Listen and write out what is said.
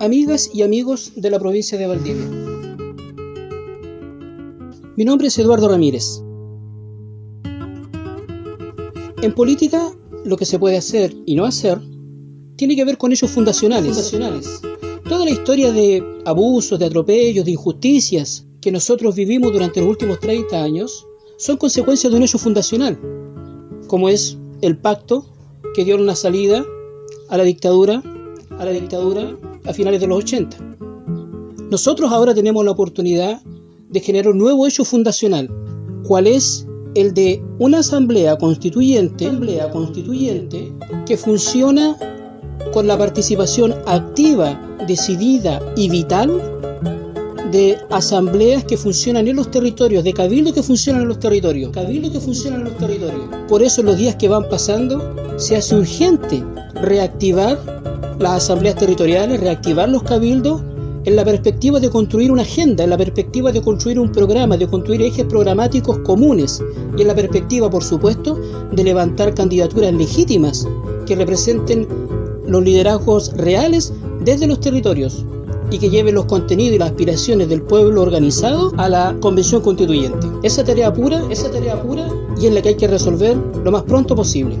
amigas y amigos de la provincia de Valdivia. Mi nombre es Eduardo Ramírez. En política, lo que se puede hacer y no hacer tiene que ver con hechos fundacionales. fundacionales. Toda la historia de abusos, de atropellos, de injusticias que nosotros vivimos durante los últimos 30 años son consecuencias de un hecho fundacional, como es el pacto que dio una salida a la dictadura, a la dictadura a finales de los 80. Nosotros ahora tenemos la oportunidad de generar un nuevo hecho fundacional, cual es el de una asamblea constituyente, asamblea constituyente que funciona con la participación activa, decidida y vital de asambleas que funcionan en los territorios, de cabildos que funcionan en los territorios, cabildos que funcionan en los territorios. Por eso en los días que van pasando se hace urgente reactivar las asambleas territoriales, reactivar los cabildos en la perspectiva de construir una agenda, en la perspectiva de construir un programa, de construir ejes programáticos comunes y en la perspectiva, por supuesto, de levantar candidaturas legítimas que representen los liderazgos reales desde los territorios y que lleven los contenidos y las aspiraciones del pueblo organizado a la convención constituyente. Esa tarea pura, esa tarea pura y es la que hay que resolver lo más pronto posible.